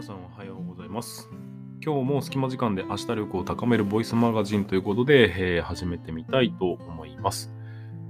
皆さんおはようございます。今日も隙間時間で明日力を高めるボイスマガジンということで、えー始めてみたいと思います、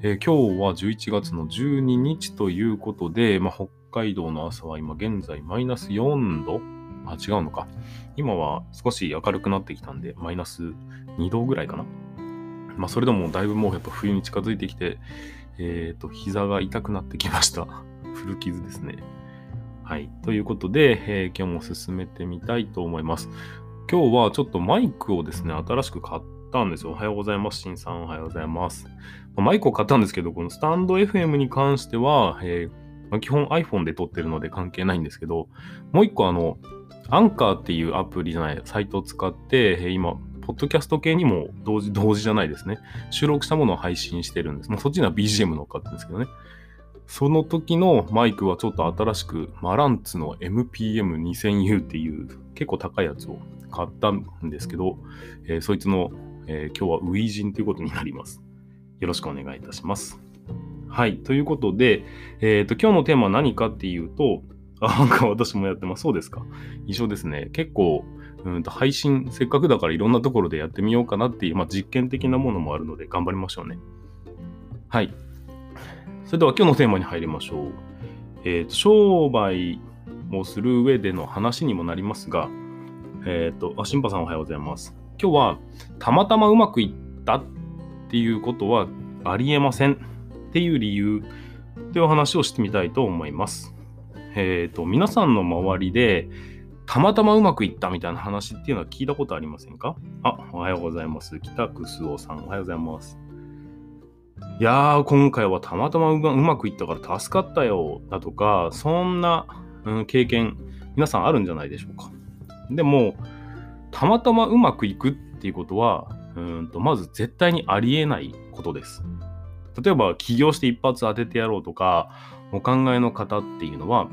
えー今日は11月の12日ということで、まあ、北海道の朝は今現在マイナス4度あ、違うのか。今は少し明るくなってきたんで、マイナス2度ぐらいかな。まあ、それでもだいぶもうやっぱ冬に近づいてきて、えっ、と、膝が痛くなってきました。古傷ですね。はい。ということで、えー今日も進めてみたいと思います。今日はちょっとマイクをですね、新しく買ったんですよ。おはようございます。しんさん、おはようございます。マイクを買ったんですけど、このスタンド FM に関しては、えーまあ基本 iPhone で撮ってるので関係ないんですけど、もう一個あの、アンカーっていうアプリじゃない、サイトを使って、今、ポッドキャスト系にも同時、同時じゃないですね。収録したものを配信してるんです。まあ、そっちには BGM 乗っかってるんですけどね。その時のマイクはちょっと新しく、マランツの MPM2000U っていう結構高いやつを買ったんですけど、えーそいつの、えー今日はウィージンということになります。よろしくお願いいたします。はい。ということで、えっ、と、今日のテーマは何かっていうと、あ、なんか私もやってます。そうですか。一緒ですね。結構、うんと配信、せっかくだからいろんなところでやってみようかなっていう、まあ、実験的なものもあるので頑張りましょうね。はい。それでは今日のテーマに入りましょう。えっ、と、商売をする上での話にもなりますが、えっ、と、あ、シンパさんおはようございます。今日は、たまたまうまくいったっていうことはありえませんっていう理由という話をしてみたいと思います。えっ、と、皆さんの周りで、たまたまうまくいったみたいな話っていうのは聞いたことありませんか？あ、おはようございます。北クスオさん、おはようございます。いやー、今回はたまたまうまうまくいったから助かったよ、だとか、そんな、うん経験、皆さんあるんじゃないでしょうか。でも、たまたまうまくいくっていうことは、うんとまず絶対にありえないことです。例えば、起業して一発当ててやろうとか、お考えの方っていうのは、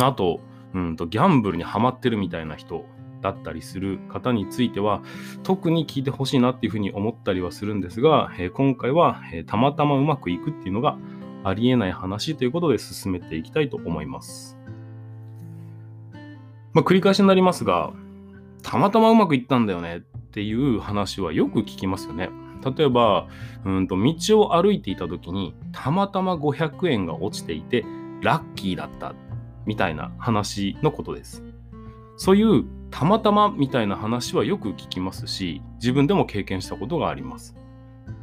あと、うんとギャンブルにはまってるみたいな人だったりする方については、特に聞いてほしいなっていうふうに思ったりはするんですが、え今回は、えたまたまうまくいくっていうのがありえない話ということで進めていきたいと思います。まあ、繰り返しになりますが、たまたまうまくいったんだよねっていう話はよく聞きますよね。例えば、うんと道を歩いていた時にたまたま500円が落ちていてラッキーだったみたいな話のことです。そういうたまたまみたいな話はよく聞きますし、自分でも経験したことがあります。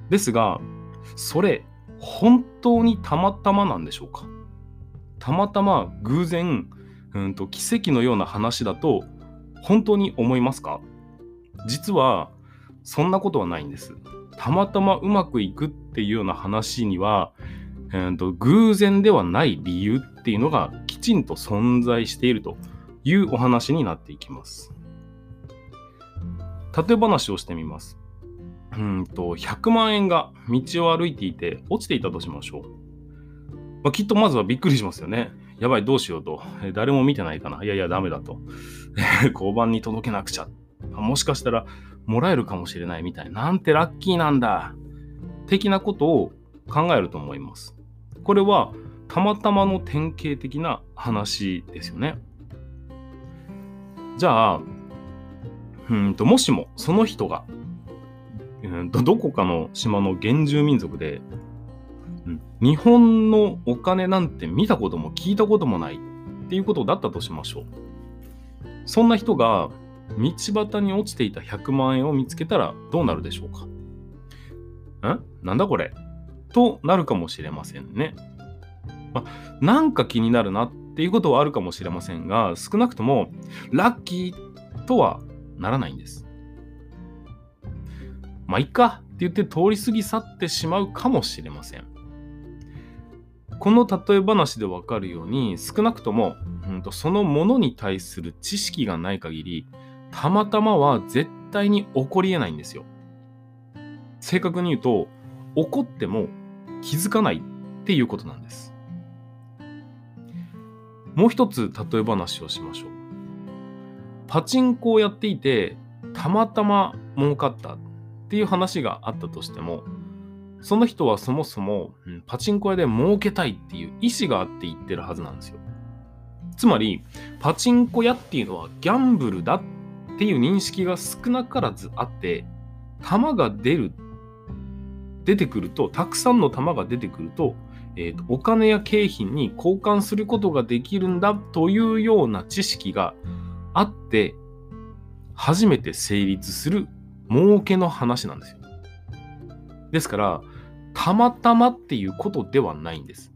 ですが、それ本当にたまたまなんでしょうか？たまたま偶然、うんと奇跡のような話だと本当に思いますか？実はそんなことはないんです。たまたまうまくいくっていうような話には、えーと偶然ではない理由っていうのがきちんと存在しているというお話になっていきます。例え話をしてみます。うんと100万円が道を歩いていて落ちていたとしましょう。まあ、きっとまずはびっくりしますよね。やばい、どうしようと。誰も見てないかな。いやいや、ダメだと。交番に届けなくちゃ。もしかしたらもらえるかもしれないみたい。なんてラッキーなんだ。的なことを考えると思います。これはたまたまの典型的な話ですよね。じゃあ、うんともしもその人が、うんとどこかの島の原住民族で、うん日本のお金なんて見たことも聞いたこともないっていうことだったとしましょう。そんな人が道端に落ちていた100万円を見つけたらどうなるでしょうかん？なんだこれ？となるかもしれませんね。ま、なんか気になるなっていうことはあるかもしれませんが、少なくともラッキーとはならないんです。まあ、いっかって言って通り過ぎ去ってしまうかもしれません。この例え話でわかるように、少なくとも、うんとそのものに対する知識がない限り、たまたまは絶対に起こり得ないんですよ。正確に言うと、起こっても気づかないっていうことなんです。もう一つ例え話をしましょう。パチンコをやっていて、たまたま儲かったっていう話があったとしても、その人はそもそも、うんパチンコ屋で儲けたいっていう意思があって言ってるはずなんですよ。つまり、パチンコ屋っていうのはギャンブルだっていう認識が少なからずあって、玉が出る、出てくると、たくさんの玉が出てくると、えーと、お金や景品に交換することができるんだというような知識があって、初めて成立する儲けの話なんですよ。ですから、たまたまっていうことではないんです。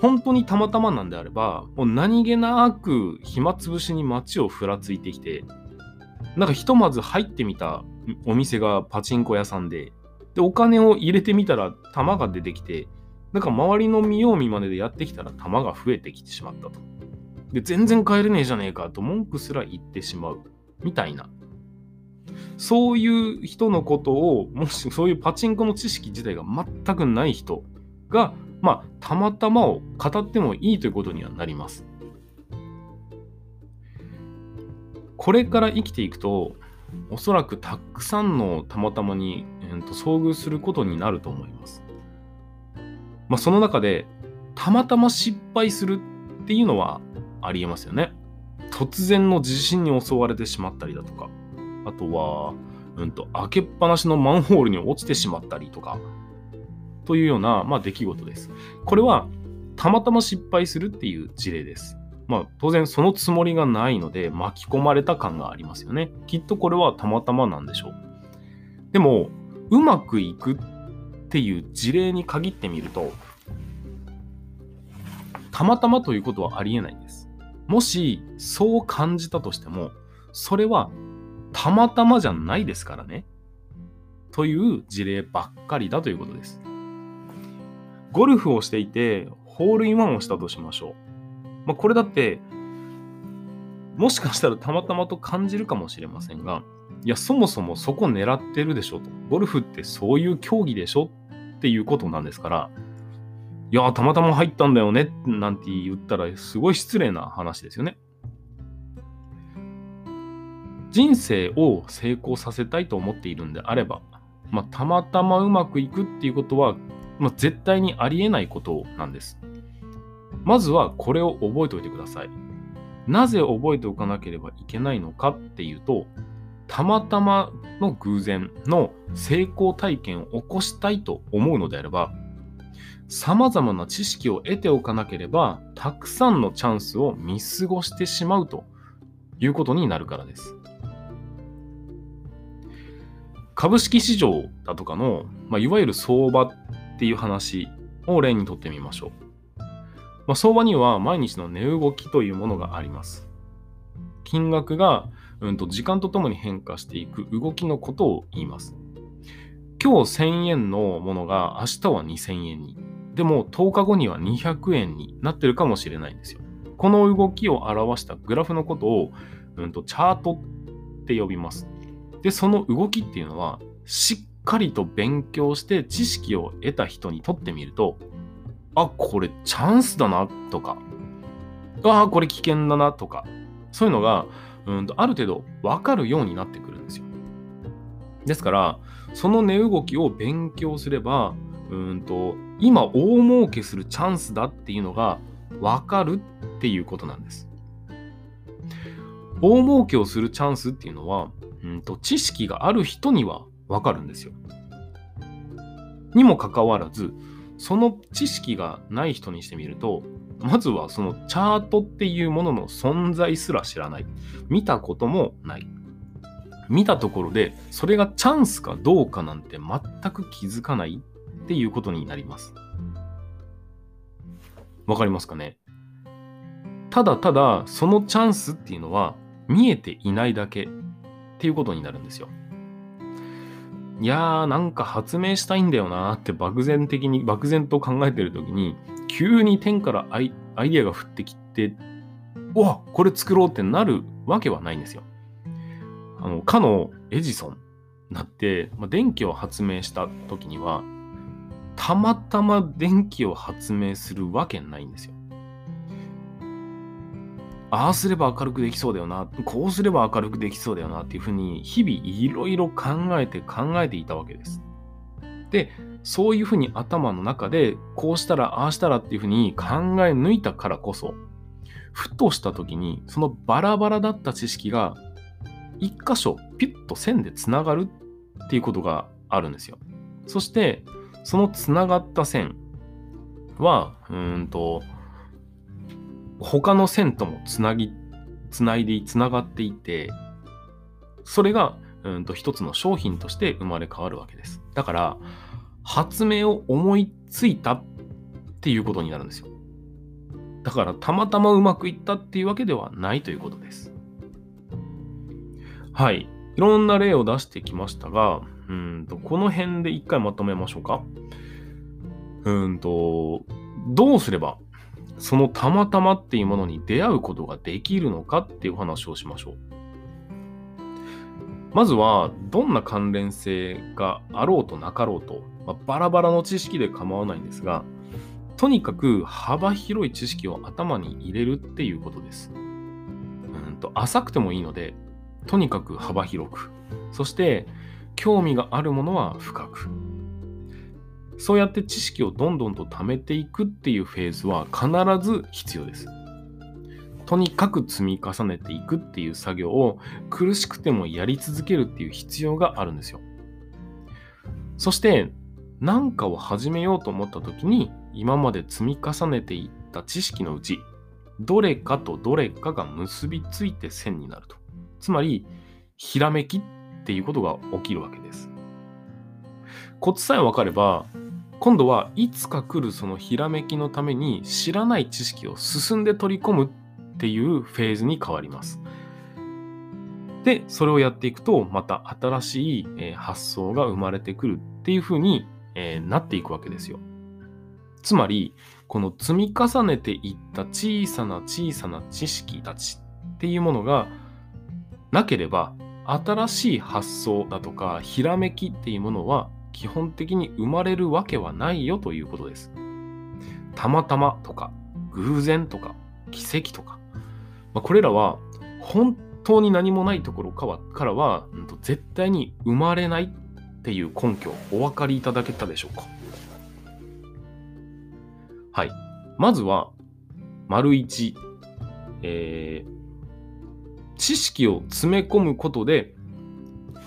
本当にたまたまなんであれば、もう何気なく暇つぶしに街をふらついてきて、なんかひとまず入ってみたお店がパチンコ屋さんで、で、お金を入れてみたら玉が出てきて、なんか周りの見よう見まねでやってきたら玉が増えてきてしまったと。で、全然帰れねえじゃねえかと文句すら言ってしまう。みたいな。そういう人のことを、もしそういうパチンコの知識自体が全くない人が、まあ、たまたまを語ってもいいということにはなります。これから生きていくと、おそらくたくさんのたまたまに、えー、と遭遇することになると思います。まあ、その中で、たまたま失敗するっていうのはありえますよね。突然の地震に襲われてしまったりだとか、あとは、うんと、開けっぱなしのマンホールに落ちてしまったりとか、というような、まあ、出来事です。これは、たまたま失敗するっていう事例です。まあ、当然そのつもりがないので巻き込まれた感がありますよね。きっとこれはたまたまなんでしょう。でも、うまくいくっていう事例に限ってみると、たまたまということはありえないんです。もしそう感じたとしても、それはたまたまじゃないですからね。という事例ばっかりだということです。ゴルフをしていて、ホールインワンをしたとしましょう。まあ、これだって、もしかしたらたまたまと感じるかもしれませんが、いや、そもそもそこ狙ってるでしょと。ゴルフってそういう競技でしょっていうことなんですから、いや、たまたま入ったんだよねなんて言ったら、すごい失礼な話ですよね。人生を成功させたいと思っているんであれば、まあ、たまたまうまくいくっていうことは、まあ、絶対にありえないことなんです。まずはこれを覚えておいてください。なぜ覚えておかなければいけないのかっていうと、たまたまの偶然の成功体験を起こしたいと思うのであれば、様々な知識を得ておかなければ、たくさんのチャンスを見過ごしてしまうということになるからです。株式市場だとかの、まあ、いわゆる相場っていう話を例にとってみましょう。まあ、相場には毎日の値動きというものがあります。金額が、うん、と時間とともに変化していく動きのことを言います。今日1000円のものが明日は2000円に。でも10日後には200円になってるかもしれないんですよ。この動きを表したグラフのことを、うんと、チャートって呼びます。で、その動きっていうのは、しっかりと勉強して知識を得た人にとってみると、あ、これチャンスだなとか、ああ、これ危険だなとか、そういうのが、うんとある程度分かるようになってくるんですよ。ですから、その値動きを勉強すれば、うんと今大儲けするチャンスだっていうのが分かるっていうことなんです。大儲けをするチャンスっていうのは、うんと知識がある人には分かるんですよ。にもかかわらず、その知識がない人にしてみると、まずはそのチャートっていうものの存在すら知らない。見たこともない。見たところで、それがチャンスかどうかなんて全く気づかないっていうことになります。わかりますかね？ただただそのチャンスっていうのは見えていないだけっていうことになるんですよ。いやーなんか発明したいんだよなーって漠然的に漠然と考えてる時に急に天からアイアイデアが降ってきてうわこれ作ろうってなるわけはないんですよ。あのかのエジソンなって、まあ、電気を発明した時にはたまたま電気を発明するわけないんですよ。ああすれば明るくできそうだよな、こうすれば明るくできそうだよなっていうふうに日々いろいろ考えて考えていたわけです。で、そういうふうに頭の中でこうしたらああしたらっていうふうに考え抜いたからこそ、ふとした時にそのバラバラだった知識が一箇所ピュッと線でつながるっていうことがあるんですよ。そしてそのつながった線はうんと他の線ともつなぎつないでつながっていてそれがうんと一つの商品として生まれ変わるわけです。だから発明を思いついたっていうことになるんですよ。だからたまたまうまくいったっていうわけではないということです。はい。いろんな例を出してきましたが、うんとこの辺で一回まとめましょうか。うんと、どうすればそのたまたまっていうものに出会うことができるのかっていう話をしましょう。まずは、どんな関連性があろうとなかろうと、まあ、バラバラの知識で構わないんですが、とにかく幅広い知識を頭に入れるっていうことです。うんと浅くてもいいので、とにかく幅広く、そして興味があるものは深く。そうやって知識をどんどんと貯めていくっていうフェーズは必ず必要です。とにかく積み重ねていくっていう作業を苦しくてもやり続けるっていう必要があるんですよ。そして何かを始めようと思った時に今まで積み重ねていった知識のうちどれかとどれかが結びついて線になると。つまりひらめきっていうことが起きるわけです。コツさえ分かれば今度はいつか来るそのひらめきのために知らない知識を進んで取り込むっていうフェーズに変わります。で、それをやっていくと、また新しい、発想が生まれてくるっていう風に、なっていくわけですよ。つまり、この積み重ねていった小さな小さな知識たちっていうものがなければ、新しい発想だとか、ひらめきっていうものは基本的に生まれるわけはないよということです。たまたまとか、偶然とか、奇跡とか、まあ、これらは本当に何もないところからは、うん、と絶対に生まれないっていう根拠お分かりいただけたでしょうかはい。まずは、丸一、えー、知識を詰め込むことで、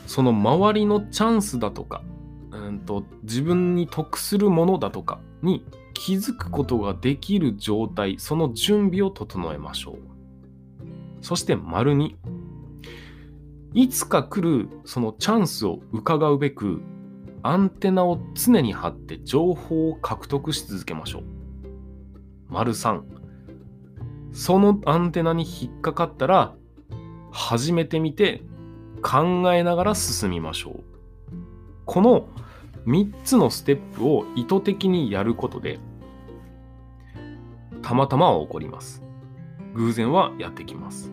その周りのチャンスだとか、うんと自分に得するものだとかに気づくことができる状態、その準備を整えましょう。そして丸2。いつか来るそのチャンスを伺うべく、アンテナを常に張って情報を獲得し続けましょう。丸3。そのアンテナに引っかかったら、始めてみて考えながら進みましょう。この3つのステップを意図的にやることで、たまたまは起こります。偶然はやってきます。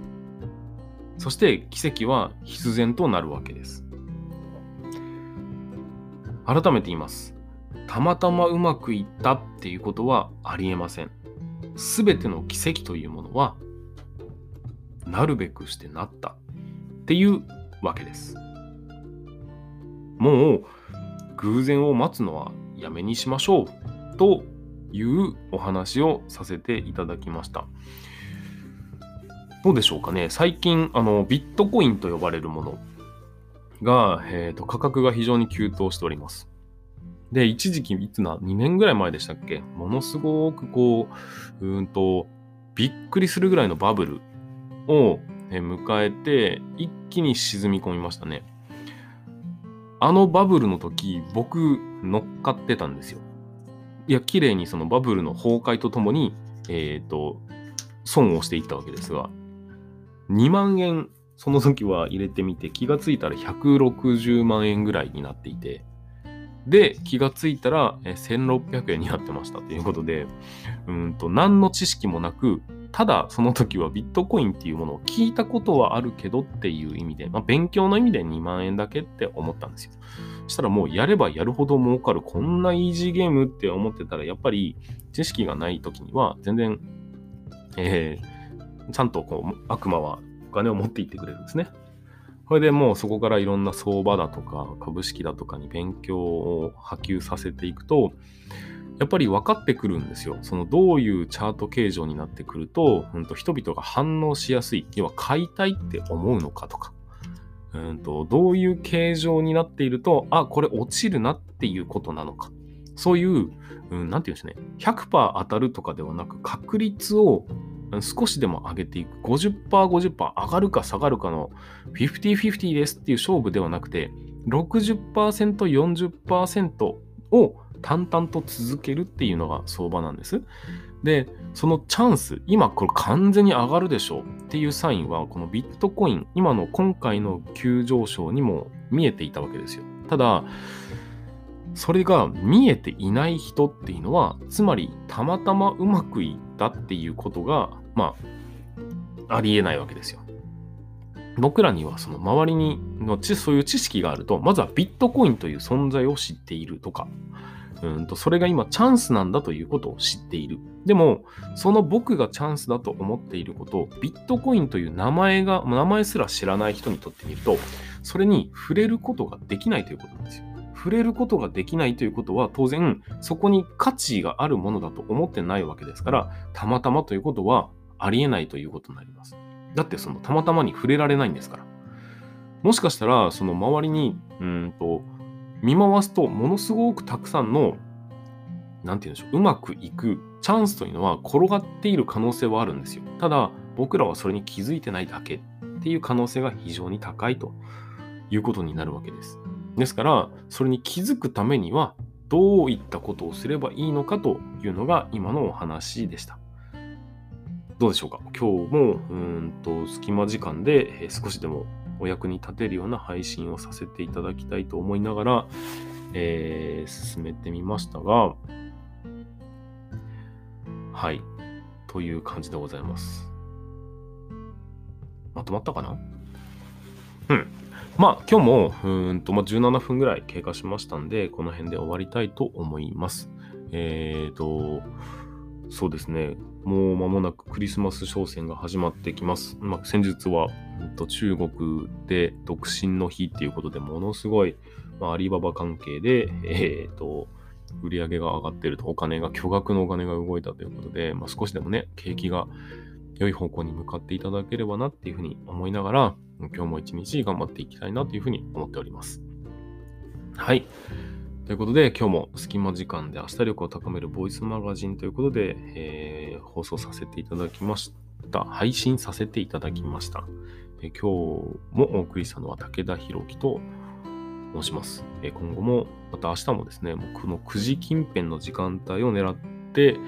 そして奇跡は必然となるわけです。改めて言います。たまたまうまくいったっていうことはありえません。すべての奇跡というものは、なるべくしてなったっていうわけです。もう偶然を待つのはやめにしましょうというお話をさせていただきました。どうでしょうかね。最近、あの、ビットコインと呼ばれるものが、えっ、ー、と、価格が非常に急騰しております。で、一時期、いつな、2年ぐらい前でしたっけ？ものすごくこう、うんと、びっくりするぐらいのバブルを迎えて、一気に沈み込みましたね。あのバブルの時、僕、乗っかってたんですよ。いや、綺麗にそのバブルの崩壊とともに、えっ、ー、と、損をしていったわけですが、2万円、その時は入れてみて、気がついたら160万円ぐらいになっていて、で、気がついたら1600円になってましたということで、うんと、何の知識もなく、ただその時はビットコインっていうものを聞いたことはあるけどっていう意味で、まあ、勉強の意味で2万円だけって思ったんですよ。そしたらもうやればやるほど儲かる、こんなイージーゲームって思ってたら、やっぱり知識がない時には全然、えー、ちゃんとこう悪魔はお金を持っていってくれるんですね。これでもうそこからいろんな相場だとか株式だとかに勉強を波及させていくと、やっぱり分かってくるんですよ。そのどういうチャート形状になってくると、うん、と人々が反応しやすい、要は買いたいって思うのかとか、うんとどういう形状になっていると、あ、これ落ちるなっていうことなのか。そういう、うん、なんていうんですね、100%当たるとかではなく、確率を少しでも上げていく。50%、50%上がるか下がるかの50-50ですっていう勝負ではなくて、60%、40%を淡々と続けるっていうのが相場なんです。で、そのチャンス、今これ完全に上がるでしょうっていうサインは、このビットコイン、今の今回の急上昇にも見えていたわけですよ。ただ、それが見えていない人っていうのは、つまりたまたまうまくいったっていうことが、まあ、ありえないわけですよ。僕らにはその周りにのちそういう知識があると、まずはビットコインという存在を知っているとか、うんとそれが今チャンスなんだということを知っている。でも、その僕がチャンスだと思っていることを、ビットコインという名前が、名前すら知らない人にとってみると、それに触れることができないということなんですよ。触れることができないということは、当然、そこに価値があるものだと思ってないわけですから、たまたまということはありえないということになります。だってそのたまたまに触れられないんですから。もしかしたら、その周りに、うんと、見回すと、ものすごくたくさんの、なんて言うんでしょう、うまくいくチャンスというのは転がっている可能性はあるんですよ。ただ、僕らはそれに気づいてないだけっていう可能性が非常に高いということになるわけです。ですから、それに気づくためには、どういったことをすればいいのかというのが今のお話でした。どうでしょうか？今日もうんと隙間時間で少しでもお役に立てるような配信をさせていただきたいと思いながら、えー、進めてみましたが、はい。という感じでございます。まとまったかな？うん。まあ、今日も、うんと、まあ、17分ぐらい経過しましたんで、この辺で終わりたいと思います。えっ、ー、と、そうですね。もう間もなくクリスマス商戦が始まってきます。まあ、先日は、うんと、中国で独身の日っていうことでものすごい、まあ、アリババ関係で、えっ、と、売り上げが上がってると、お金が、巨額のお金が動いたということで、まあ、少しでもね、景気が良い方向に向かっていただければなっていうふうに思いながら、今日も一日頑張っていきたいなというふうに思っております。はい。ということで、今日も隙間時間で明日力を高めるボイスマガジンということで、えー、放送させていただきました。配信させていただきました。えー、今日もお送りしたのは武田弘樹と申します。えー、今後も、また明日もですね、もうこの9時近辺の時間帯を狙って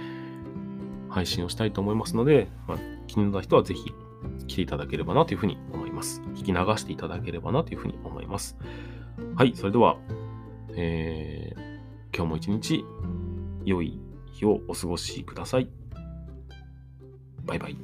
配信をしたいと思いますので、まあ、気になった人はぜひ来ていただければなというふうに思います。聞き流していただければなというふうに思います。はい、それでは、えー、今日も一日良い日をお過ごしください。バイバイ。